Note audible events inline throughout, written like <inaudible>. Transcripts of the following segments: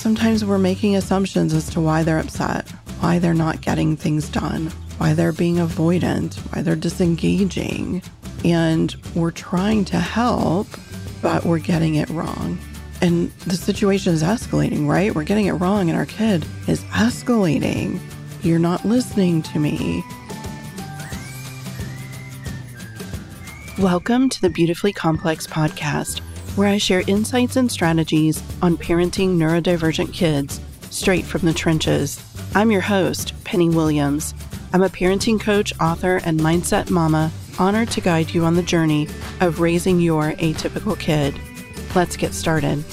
sometimes we're making assumptions as to why they're upset, why they're not getting things done, why they're being avoidant, why they're disengaging. And we're trying to help, but we're getting it wrong. And the situation is escalating, right? We're getting it wrong, and our kid is escalating. You're not listening to me. Welcome to the Beautifully Complex podcast, where I share insights and strategies on parenting neurodivergent kids straight from the trenches. I'm your host, Penny Williams. I'm a parenting coach, author, and mindset mama, honored to guide you on the journey of raising your atypical kid. Let's get started.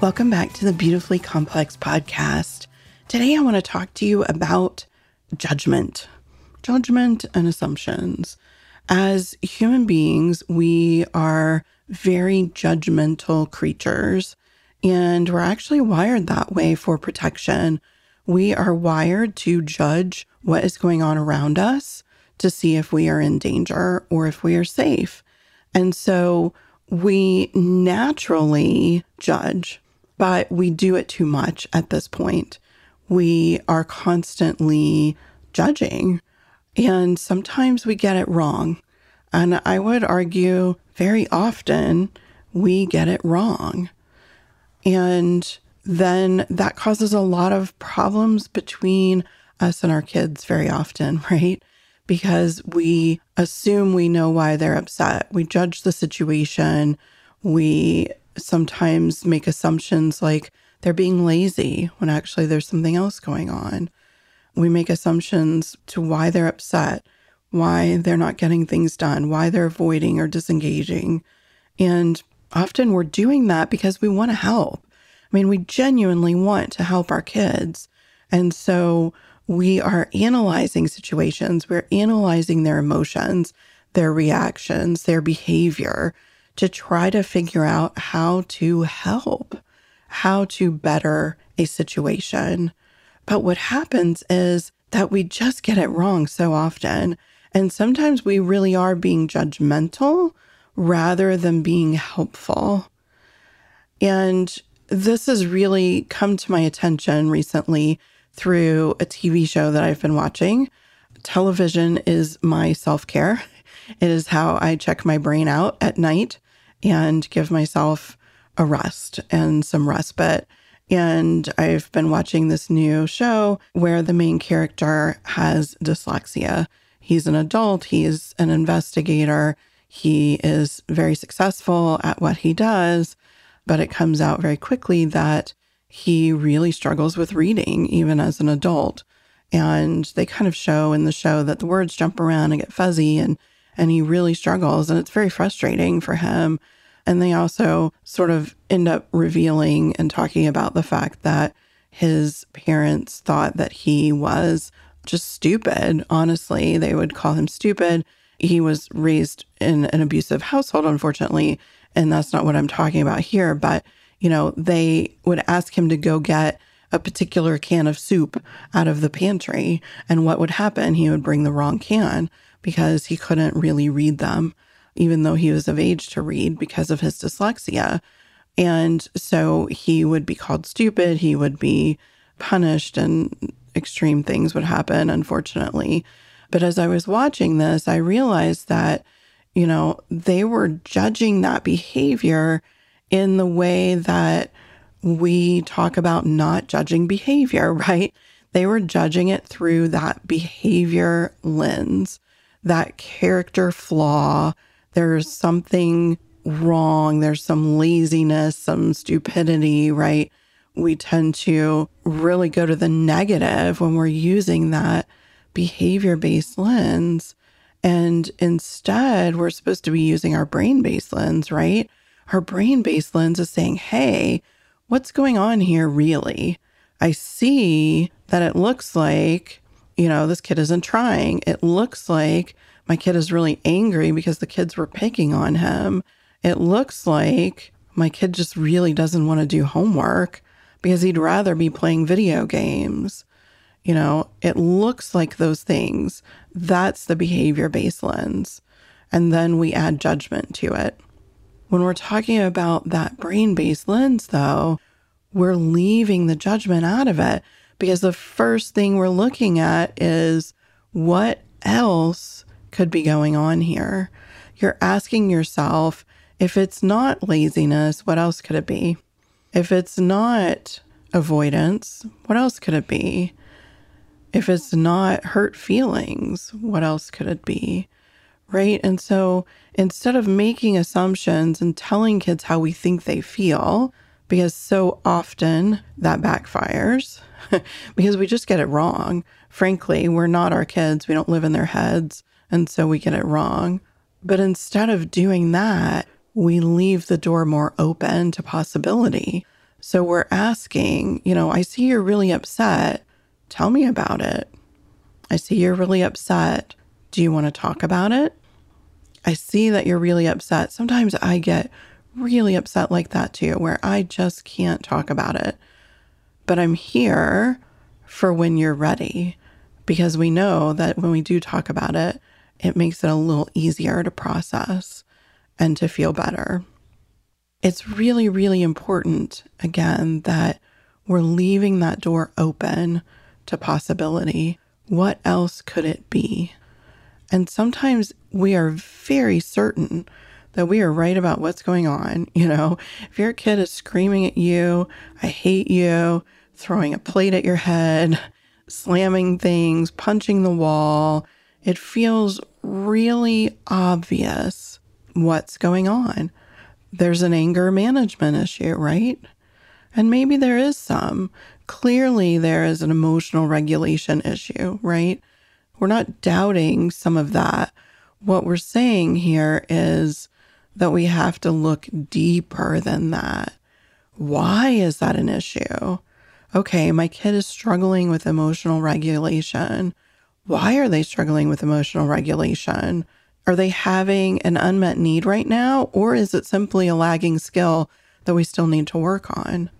Welcome back to the Beautifully Complex podcast. Today, I want to talk to you about judgment judgment and assumptions. As human beings, we are very judgmental creatures, and we're actually wired that way for protection. We are wired to judge what is going on around us to see if we are in danger or if we are safe. And so we naturally judge, but we do it too much at this point. We are constantly judging. And sometimes we get it wrong. And I would argue very often we get it wrong. And then that causes a lot of problems between us and our kids very often, <laughs> right? Because we assume we know why they're upset. We judge the situation. We sometimes make assumptions like they're being lazy when actually there's something else going on. We make assumptions to why they're upset, why they're not getting things done, why they're avoiding or disengaging. And often we're doing that because we want to help. I mean, we genuinely want to help our kids. And so we are analyzing situations, we're analyzing their emotions, their reactions, their behavior to try to figure out how to help, how to better a situation. But what happens is that we just get it wrong so often. And sometimes we really are being judgmental rather than being helpful. And this has really come to my attention recently through a TV show that I've been watching. Television is my self care, <laughs> it is how I check my brain out at night and give myself a rest and some respite. And I've been watching this new show where the main character has dyslexia. He's an adult, he's an investigator, he is very successful at what he does, but it comes out very quickly that he really struggles with reading, even as an adult. And they kind of show in the show that the words jump around and get fuzzy and and he really struggles and it's very frustrating for him and they also sort of end up revealing and talking about the fact that his parents thought that he was just stupid. Honestly, they would call him stupid. He was raised in an abusive household, unfortunately. And that's not what I'm talking about here. But, you know, they would ask him to go get a particular can of soup out of the pantry. And what would happen? He would bring the wrong can because he couldn't really read them even though he was of age to read because of his dyslexia. And so he would be called stupid, he would be punished, and extreme things would happen, unfortunately. But as I was watching this, I realized that, you know, they were judging that behavior in the way that we talk about not judging behavior, <laughs> right? They were judging it through that behavior lens, that character flaw, there's something wrong, there's some laziness, some stupidity, right? We tend to really go to the negative when we're using that behavior based lens. And instead, we're supposed to be using our brain based lens, right? Our brain based lens is saying, hey, what's going on here really? I see that it looks like, you know, this kid isn't trying. It looks like my kid is really angry because the kids were picking on him. It looks like my kid just really doesn't want to do homework because he'd rather be playing video games. You know, it looks like those things. That's the behavior based lens. And then we add judgment to it. When we're talking about that brain based lens, though, we're leaving the judgment out of it because the first thing we're looking at is what else could be going on here. You're asking yourself if it's not laziness, what else could it be? If it's not avoidance, what else could it be? If it's not hurt feelings, what else could it be? Right. And so instead of making assumptions and telling kids how we think they feel, because so often that backfires <laughs> because we just get it wrong. Frankly, we're not our kids, we don't live in their heads. And so we get it wrong. But instead of doing that, we leave the door more open to possibility. So we're asking, you know, I see you're really upset. Tell me about it. I see you're really upset. Do you want to talk about it? I see that you're really upset. Sometimes I get really upset like that too, where I just can't talk about it. But I'm here for when you're ready because we know that when we do talk about it, it makes it a little easier to process and to feel better. It's really, really important, again, that we're leaving that door open to possibility. What else could it be? And sometimes we are very certain that we are right about what's going on. You know, if your kid is screaming at you, I hate you, throwing a plate at your head, <laughs> slamming things, punching the wall, it feels really obvious what's going on. There's an anger management issue, right? And maybe there is some. Clearly, there is an emotional regulation issue, right? We're not doubting some of that. What we're saying here is that we have to look deeper than that. Why is that an issue? Okay, my kid is struggling with emotional regulation. Why are they struggling with emotional regulation? Are they having an unmet need right now? Or is it simply a lagging skill that we still need to work on?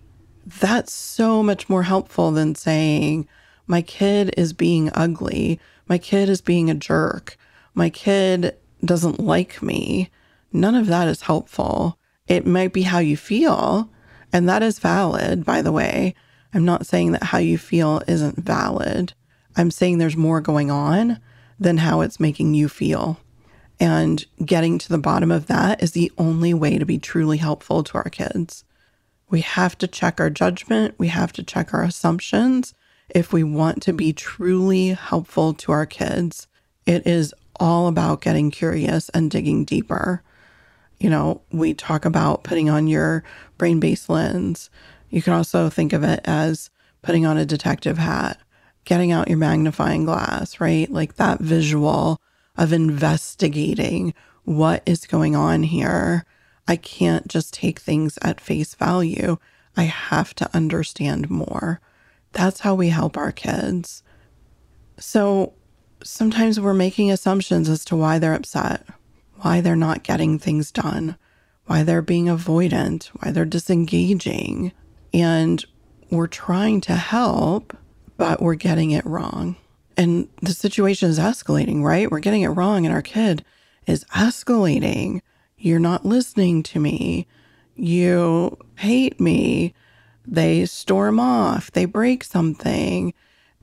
That's so much more helpful than saying, my kid is being ugly. My kid is being a jerk. My kid doesn't like me. None of that is helpful. It might be how you feel, and that is valid, by the way. I'm not saying that how you feel isn't valid. I'm saying there's more going on than how it's making you feel. And getting to the bottom of that is the only way to be truly helpful to our kids. We have to check our judgment, we have to check our assumptions, if we want to be truly helpful to our kids, it is all about getting curious and digging deeper. You know, we talk about putting on your brain based lens. You can also think of it as putting on a detective hat, getting out your magnifying glass, right? Like that visual of investigating what is going on here. I can't just take things at face value. I have to understand more. That's how we help our kids. So sometimes we're making assumptions as to why they're upset, why they're not getting things done, why they're being avoidant, why they're disengaging. And we're trying to help, but we're getting it wrong. And the situation is escalating, right? We're getting it wrong, and our kid is escalating. You're not listening to me. You hate me they storm off, they break something,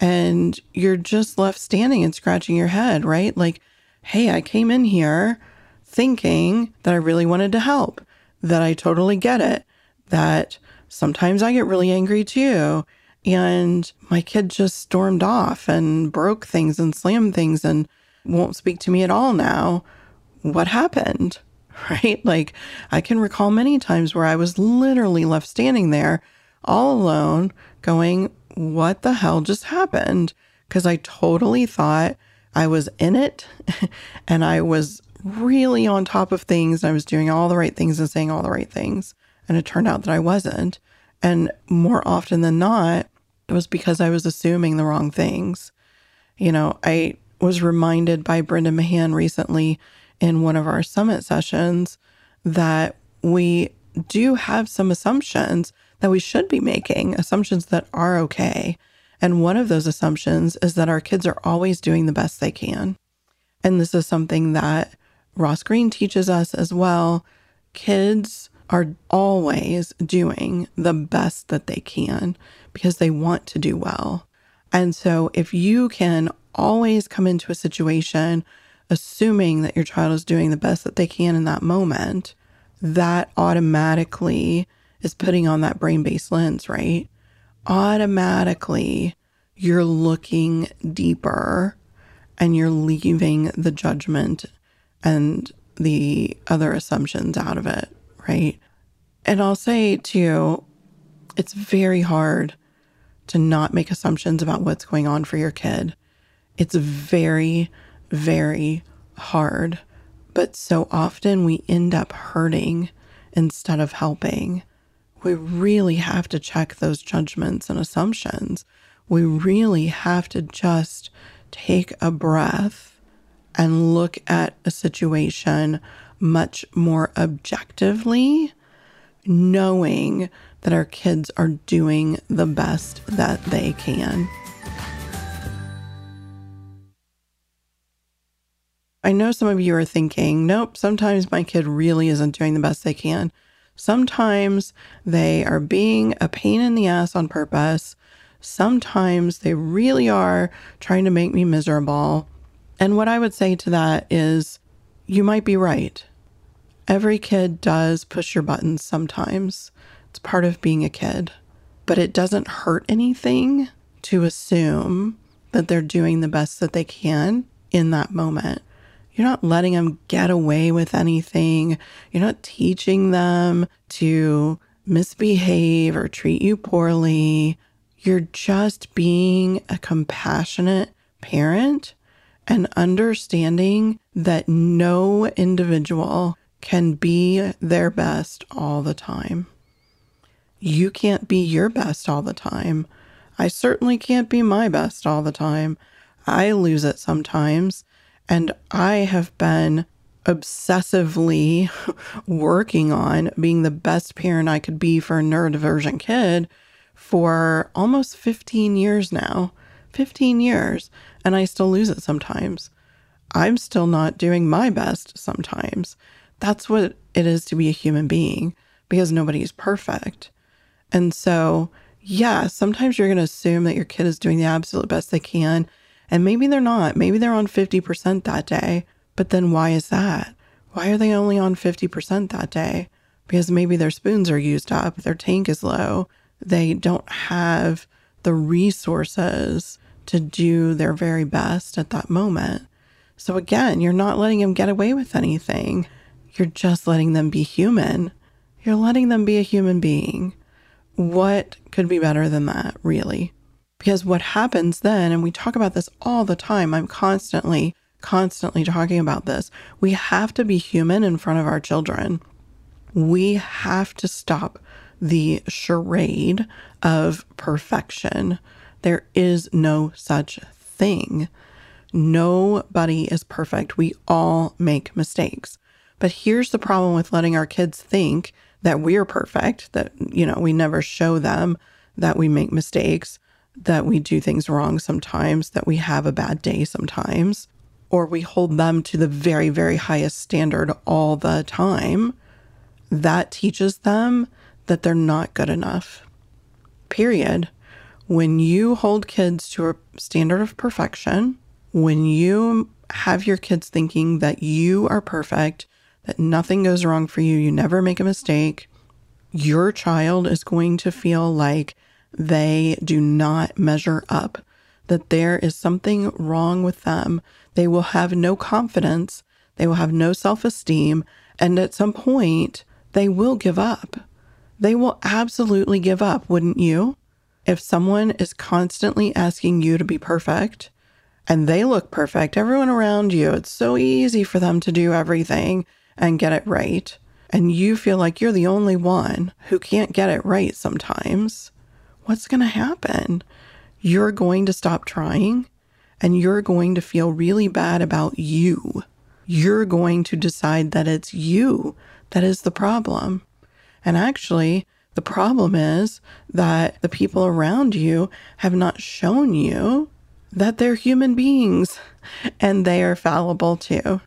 and you're just left standing and scratching your head, right? Like, hey, I came in here thinking that I really wanted to help, that I totally get it, that sometimes I get really angry too. And my kid just stormed off and broke things and slammed things and won't speak to me at all now. What happened? <laughs> Right? Like, I can recall many times where I was literally left standing there all alone going, What the hell just happened? Because I totally thought I was in it <laughs> and I was really on top of things. I was doing all the right things and saying all the right things. And it turned out that I wasn't. And more often than not, was because I was assuming the wrong things. You know, I was reminded by Brenda Mahan recently in one of our summit sessions that we do have some assumptions that we should be making, assumptions that are okay. And one of those assumptions is that our kids are always doing the best they can. And this is something that Ross Greene teaches us as well. kids are always doing the best that they can because they want to do well. And so if you can always come into a situation assuming that your child is doing the best that they can in that moment, that automatically is putting on that brain based lens, right? Automatically, you're looking deeper and you're leaving the judgment and the other assumptions out of it, right? And I'll say to you, it's very hard to not make assumptions about what's going on for your kid. It's very, very hard. But so often we end up hurting instead of helping. We really have to check those judgments and assumptions. We really have to just take a breath and look at a situation much more objectively, knowing that our kids are doing the best that they can. I know some of you are thinking, nope, sometimes my kid really isn't doing the best they can. Sometimes they are being a pain in the ass on purpose. Sometimes they really are trying to make me miserable. And what I would say to that is, you might be right. Every kid does push your buttons sometimes. It's part of being a kid. But it doesn't hurt anything to assume that they're doing the best that they can in that moment. You're not letting them get away with anything. You're not teaching them to misbehave or treat you poorly. You're just being a compassionate parent and understanding that no individual can be their best all the time. You can't be your best all the time. I certainly can't be my best all the time. I lose it sometimes. And I have been obsessively <laughs> working on being the best parent I could be for a neurodivergent kid for almost 15 years now. 15 years. And I still lose it sometimes. I'm still not doing my best sometimes. That's what it is to be a human being because nobody is perfect. And so, yeah, sometimes you're going to assume that your kid is doing the absolute best they can and maybe they're not. Maybe they're on 50% that day. But then why is that? Why are they only on 50% that day? Because maybe their spoons are used up, their tank is low, they don't have the resources to do their very best at that moment. So again, you're not letting them get away with anything. You're just letting them be human. You're letting them be a human being. What could be better than that, really? Because what happens then, and we talk about this all the time, I'm constantly, constantly talking about this. We have to be human in front of our children. We have to stop the charade of perfection. There is no such thing. Nobody is perfect. We all make mistakes. But here's the problem with letting our kids think that we're perfect, that, you know, we never show them that we make mistakes that we do things wrong sometimes, that we have a bad day sometimes, or we hold them to the very, very highest standard all the time, that teaches them that they're not good enough. Period. When you hold kids to a standard of perfection, when you have your kids thinking that you are perfect, that nothing goes wrong for you, you never make a mistake, your child is going to feel like they do not measure up, that there is something wrong with them. They will have no confidence, they will have no self esteem, and at some point, they will give up. They will absolutely give up, wouldn't you? If someone is constantly asking you to be perfect and they look perfect, everyone around you, it's so easy for them to do everything and get it right. And you feel like you're the only one who can't get it right sometimes what's going to happen? You're going to stop trying and you're going to feel really bad about you. You're going to decide that it's you that is the problem. And actually, the problem is that the people around you have not shown you that they're human beings and they are fallible too,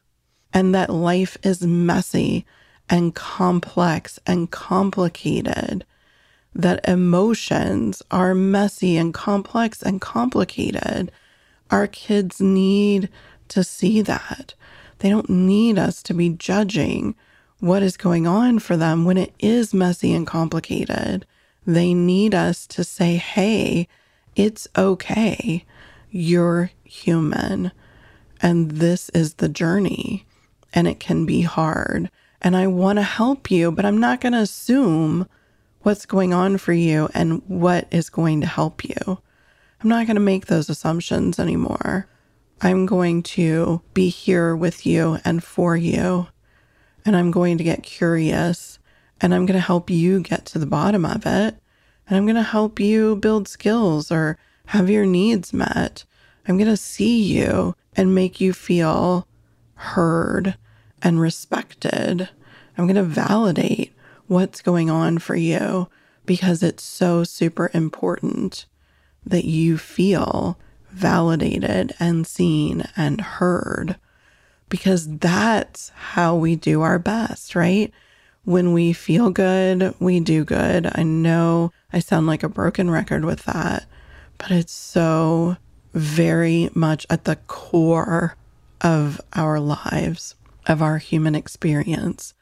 and that life is messy and complex and complicated, that emotions are messy and complex and complicated. Our kids need to see that. They don't need us to be judging what is going on for them when it is messy and complicated. They need us to say, hey, it's okay. You're human. And this is the journey. And it can be hard. And I want to help you, but I'm not going to assume what's going on for you and what is going to help you. I'm not going to make those assumptions anymore. I'm going to be here with you and for you. And I'm going to get curious and I'm going to help you get to the bottom of it. And I'm going to help you build skills or have your needs met. I'm going to see you and make you feel heard and respected. I'm going to validate what's going on for you because it's so super important that you feel validated and seen and heard because that's how we do our best, right? When we feel good, we do good. I know I sound like a broken record with that, but it's so very much at the core of our lives, of our human experience.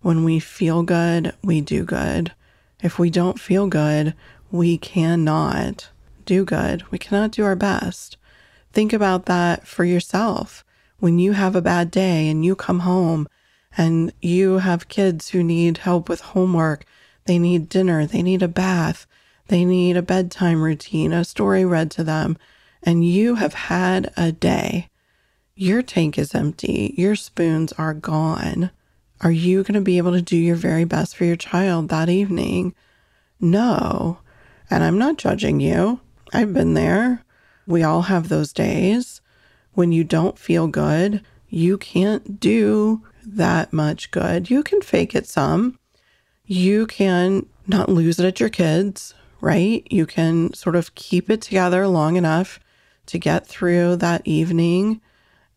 When we feel good, we do good. If we don't feel good, we cannot do good. We cannot do our best. Think about that for yourself. When you have a bad day and you come home and you have kids who need help with homework, they need dinner, they need a bath, they need a bedtime routine, a story read to them, and you have had a day, your tank is empty, your spoons are gone. Are you going to be able to do your very best for your child that evening? No. And I'm not judging you. I've been there. We all have those days when you don't feel good. You can't do that much good. You can fake it some. You can not lose it at your kids, right? You can sort of keep it together long enough to get through that evening.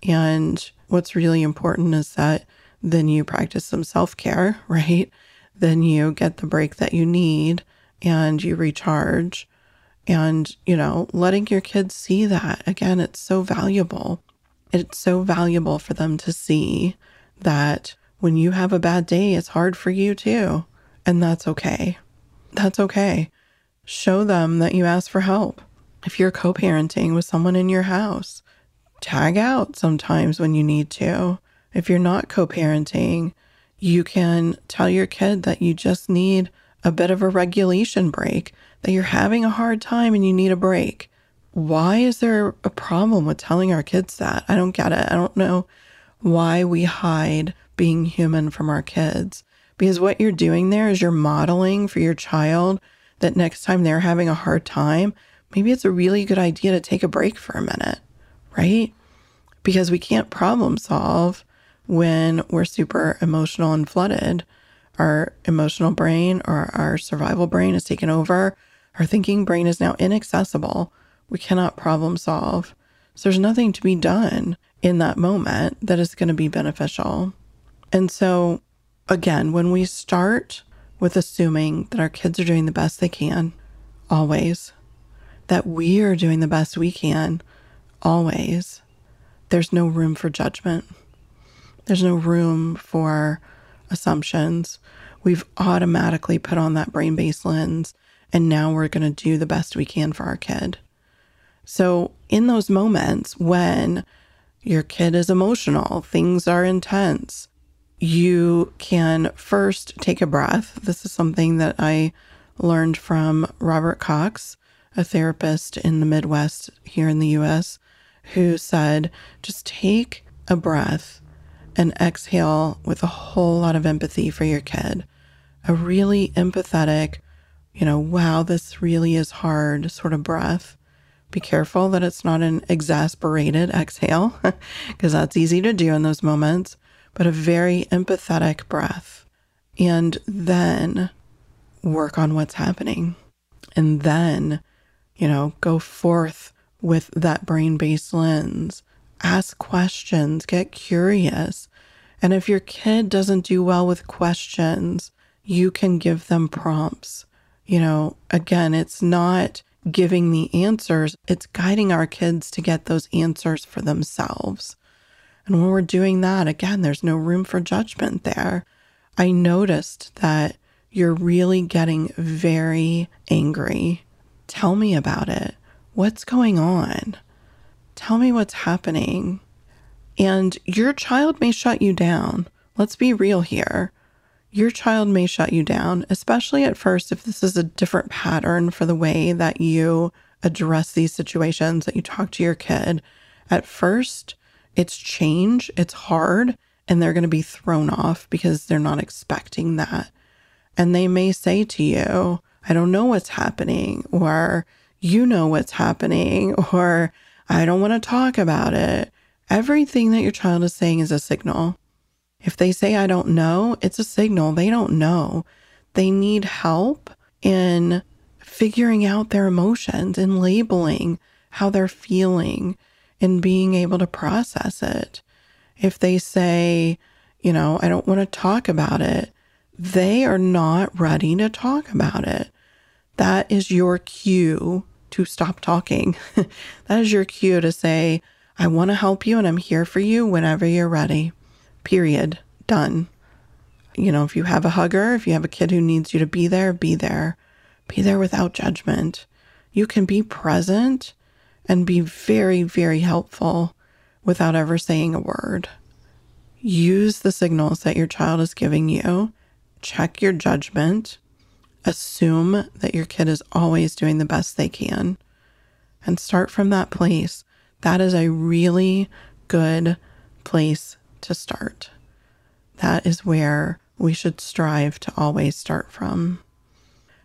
And what's really important is that then you practice some self care, <laughs> right? Then you get the break that you need and you recharge. And, you know, letting your kids see that again, it's so valuable. It's so valuable for them to see that when you have a bad day, it's hard for you too. And that's okay. That's okay. Show them that you ask for help. If you're co parenting with someone in your house, tag out sometimes when you need to. If you're not co parenting, you can tell your kid that you just need a bit of a regulation break, that you're having a hard time and you need a break. Why is there a problem with telling our kids that? I don't get it. I don't know why we hide being human from our kids. Because what you're doing there is you're modeling for your child that next time they're having a hard time, maybe it's a really good idea to take a break for a minute, right? Because we can't problem solve when we're super emotional and flooded. Our emotional brain or our survival brain is taken over. Our thinking brain is now inaccessible. We cannot problem solve. So there's nothing to be done in that moment that is going to be beneficial. And so, again, when we start with assuming that our kids are doing the best they can, always, that we are doing the best we can, always, there's no room for judgment. There's no room for assumptions. We've automatically put on that brain based lens, and now we're going to do the best we can for our kid. So, in those moments when your kid is emotional, things are intense, you can first take a breath. This is something that I learned from Robert Cox, a therapist in the Midwest here in the US, who said, just take a breath and exhale with a whole lot of empathy for your kid. A really empathetic, you know, wow, this really is hard sort of breath. Be careful that it's not an exasperated exhale, <laughs> because that's easy to do in those moments, but a very empathetic breath. And then work on what's happening. And then, you know, go forth with that brain based lens ask questions, get curious, And if your kid doesn't do well with questions, you can give them prompts. You know, again, it's not giving the answers, it's guiding our kids to get those answers for themselves. And when we're doing that, again, there's no room for judgment there. I noticed that you're really getting very angry. Tell me about it. What's going on? Tell me what's happening. And your child may shut you down. Let's be real here. Your child may shut you down, especially at first if this is a different pattern for the way that you address these situations, that you talk to your kid. At first, it's change, it's hard, and they're going to be thrown off because they're not expecting that. And they may say to you, I don't know what's happening, or you know what's happening, <laughs> or I don't want to talk about it. Everything that your child is saying is a signal. If they say, I don't know, it's a signal. They don't know. They need help in figuring out their emotions and labeling how they're feeling and being able to process it. If they say, you know, I don't want to talk about it, they are not ready to talk about it. That is your cue to stop talking. <laughs> that is your cue to say, I want to help you and I'm here for you whenever you're ready. Period. Done. You know, if you have a hugger, if you have a kid who needs you to be there, be there. Be there without judgment. You can be present and be very, very helpful without ever saying a word. Use the signals that your child is giving you. Check your judgment. Assume that your kid is always doing the best they can and start from that place that is a really good place to start. That is where we should strive to always start from.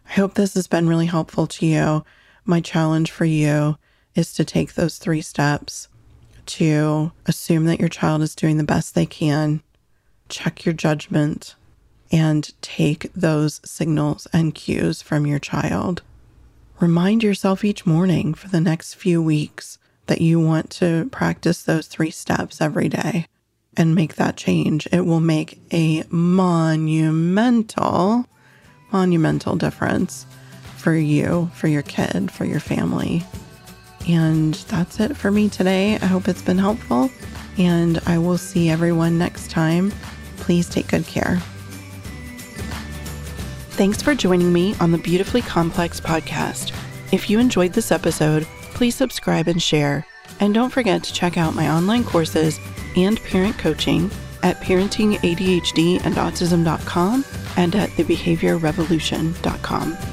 I hope this has been really helpful to you. My challenge for you is to take those three steps to assume that your child is doing the best they can, check your judgment, and take those signals and cues from your child. Remind yourself each morning for the next few weeks that you want to practice those three steps every day and make that change, it will make a monumental, monumental difference for you, for your kid, for your family. And that's it for me today. I hope it's been helpful, and I will see everyone next time. Please take good care. Thanks for joining me on the Beautifully Complex podcast. If you enjoyed this episode, please subscribe and share. And don't forget to check out my online courses and parent coaching at parentingadhdandautism.com and at thebehaviorrevolution.com.